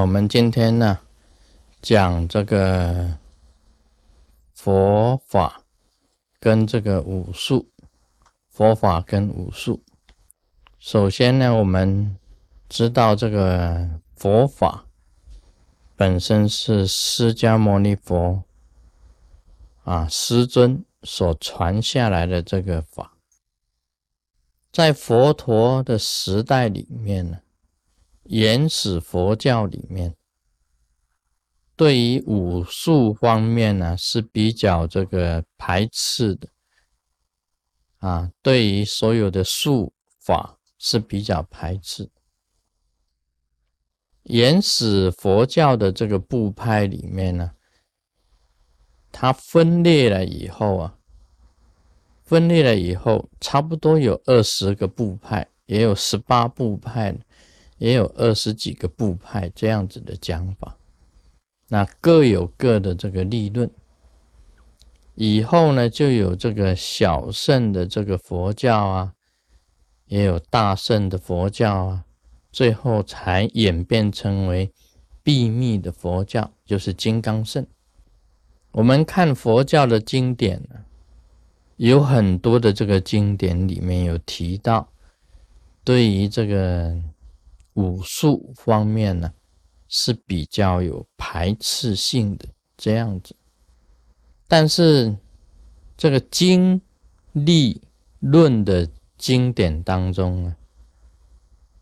我们今天呢讲这个佛法跟这个武术，佛法跟武术。首先呢，我们知道这个佛法本身是释迦牟尼佛啊师尊所传下来的这个法。在佛陀的时代里面呢，原始佛教里面，对于武术方面呢是比较这个排斥的，啊，对于所有的术法是比较排斥。原始佛教的这个部派里面呢，它分裂了以后啊。分裂了以后，差不多有二十个部派，也有十八部派，也有二十几个部派这样子的讲法。那各有各的这个立论。以后呢，就有这个小圣的这个佛教啊，也有大圣的佛教啊，最后才演变成为秘密的佛教，就是金刚圣。我们看佛教的经典呢。有很多的这个经典里面有提到，对于这个武术方面呢，是比较有排斥性的这样子。但是这个经历论的经典当中呢，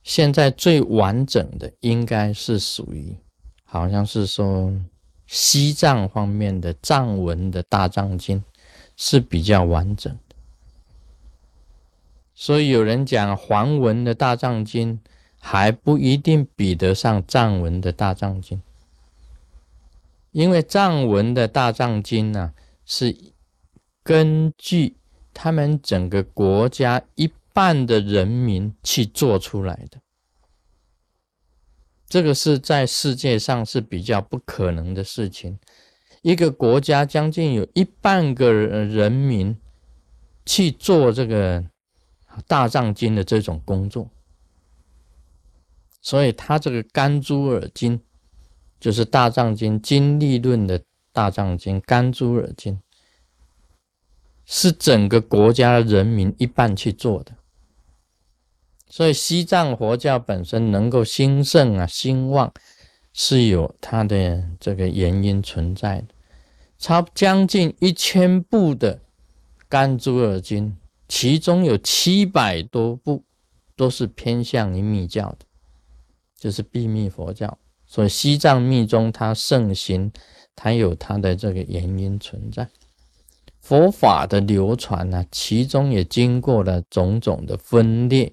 现在最完整的应该是属于，好像是说西藏方面的藏文的大藏经。是比较完整的，所以有人讲黄文的大藏经还不一定比得上藏文的大藏经，因为藏文的大藏经呢是根据他们整个国家一半的人民去做出来的，这个是在世界上是比较不可能的事情。一个国家将近有一半个人民去做这个大藏经的这种工作，所以他这个甘珠尔经就是大藏经经历论的大藏经甘珠尔经，是整个国家的人民一半去做的，所以西藏佛教本身能够兴盛啊兴旺。是有它的这个原因存在的，差将近一千部的《甘珠尔经》，其中有七百多部都是偏向于密教的，就是秘密佛教。所以西藏密宗它盛行，它有它的这个原因存在。佛法的流传呢，其中也经过了种种的分裂，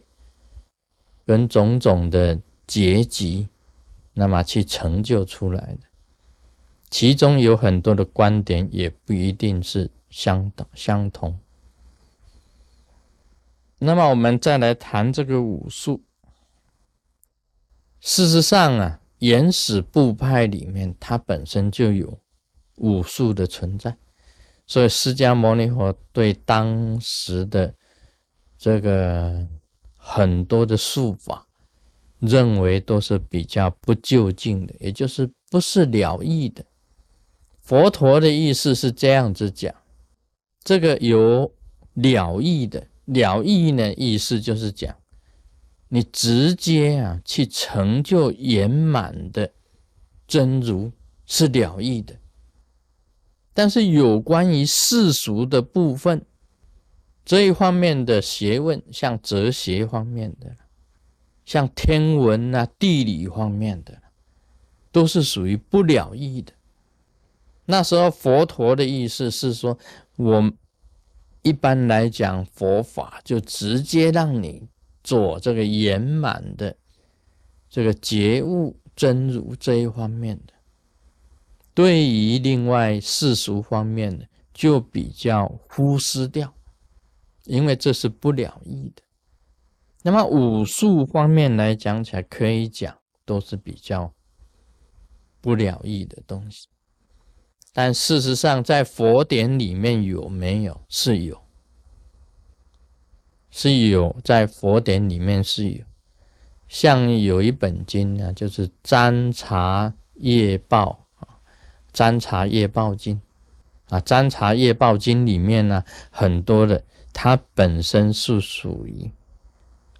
跟种种的结集。那么去成就出来的，其中有很多的观点也不一定是相等相同。那么我们再来谈这个武术。事实上啊，原始部派里面它本身就有武术的存在，所以释迦牟尼佛对当时的这个很多的术法。认为都是比较不就近的，也就是不是了义的。佛陀的意思是这样子讲，这个有了义的，了义呢意思就是讲，你直接啊去成就圆满的真如是了义的。但是有关于世俗的部分这一方面的学问，像哲学方面的。像天文啊、地理方面的，都是属于不了义的。那时候佛陀的意思是说，我一般来讲佛法就直接让你做这个圆满的这个觉悟真如这一方面的。对于另外世俗方面的，就比较忽视掉，因为这是不了义的。那么武术方面来讲起来，可以讲都是比较不了义的东西。但事实上，在佛典里面有没有？是有，是有，在佛典里面是有。像有一本经呢，就是《占察业报》啊，《占察业报经》啊，《占察业报经》里面呢，很多的它本身是属于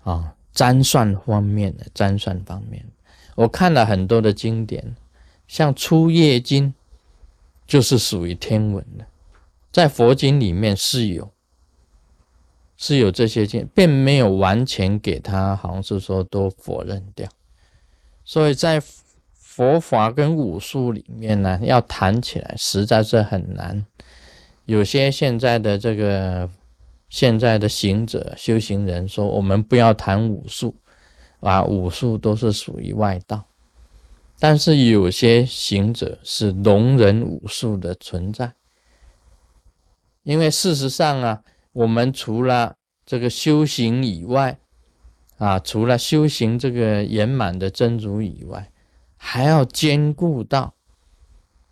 啊占算方面的，占算方面。我看了很多的经典，像《出业经》就是属于天文的，在佛经里面是有。是有这些经，并没有完全给他，好像是说都否认掉。所以在佛法跟武术里面呢，要谈起来实在是很难。有些现在的这个现在的行者修行人说，我们不要谈武术，啊，武术都是属于外道。但是有些行者是容忍武术的存在，因为事实上啊。我们除了这个修行以外，啊，除了修行这个圆满的真如以外，还要兼顾到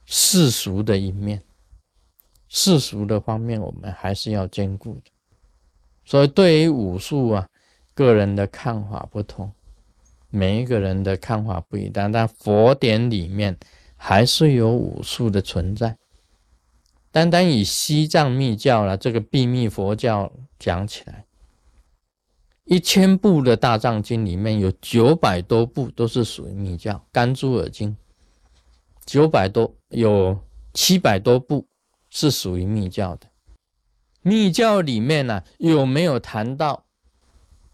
世俗的一面。世俗的方面，我们还是要兼顾的。所以，对于武术啊，个人的看法不同，每一个人的看法不一样。但佛典里面还是有武术的存在。单单以西藏密教了这个秘密佛教讲起来，一千部的大藏经里面有九百多部都是属于密教，《甘珠尔经》九百多有七百多部是属于密教的。密教里面呢有没有谈到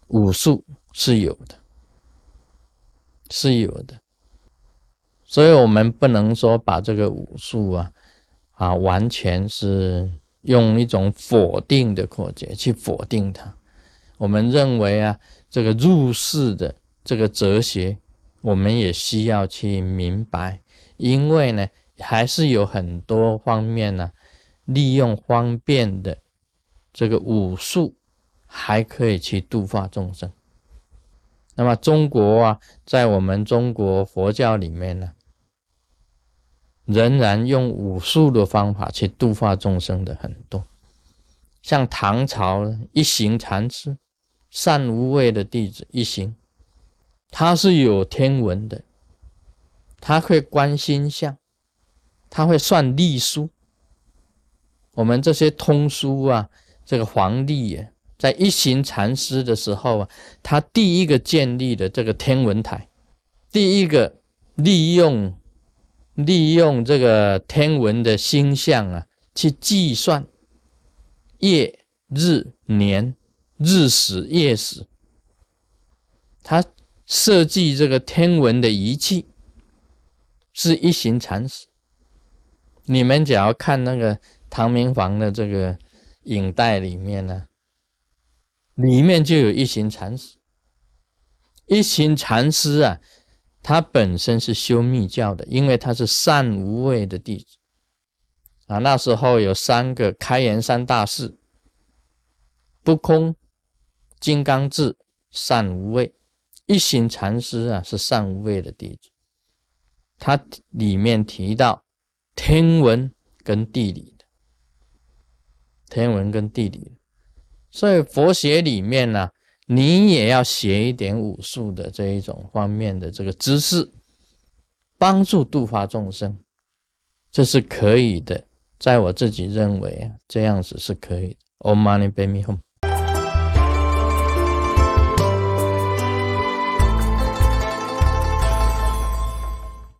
武术？是有的，是有的。所以我们不能说把这个武术啊。啊，完全是用一种否定的扩解去否定它。我们认为啊，这个入世的这个哲学，我们也需要去明白，因为呢，还是有很多方面呢，利用方便的这个武术，还可以去度化众生。那么中国啊，在我们中国佛教里面呢。仍然用武术的方法去度化众生的很多，像唐朝一行禅师，善无畏的弟子一行，他是有天文的，他会观星象，他会算历书。我们这些通书啊，这个皇帝啊，在一行禅师的时候啊，他第一个建立的这个天文台，第一个利用。利用这个天文的星象啊，去计算夜、日、年、日时、夜时。他设计这个天文的仪器是一行禅师。你们只要看那个唐明皇的这个影带里面呢，里面就有一行禅师。一行禅师啊。他本身是修密教的，因为他是善无畏的弟子啊。那时候有三个开元三大士：不空、金刚智、善无畏。一行禅师啊，是善无畏的弟子。他里面提到天文跟地理的，天文跟地理，所以佛学里面呢。你也要学一点武术的这一种方面的这个知识，帮助度化众生，这是可以的。在我自己认为啊，这样子是可以。Om Mani Padme Hum。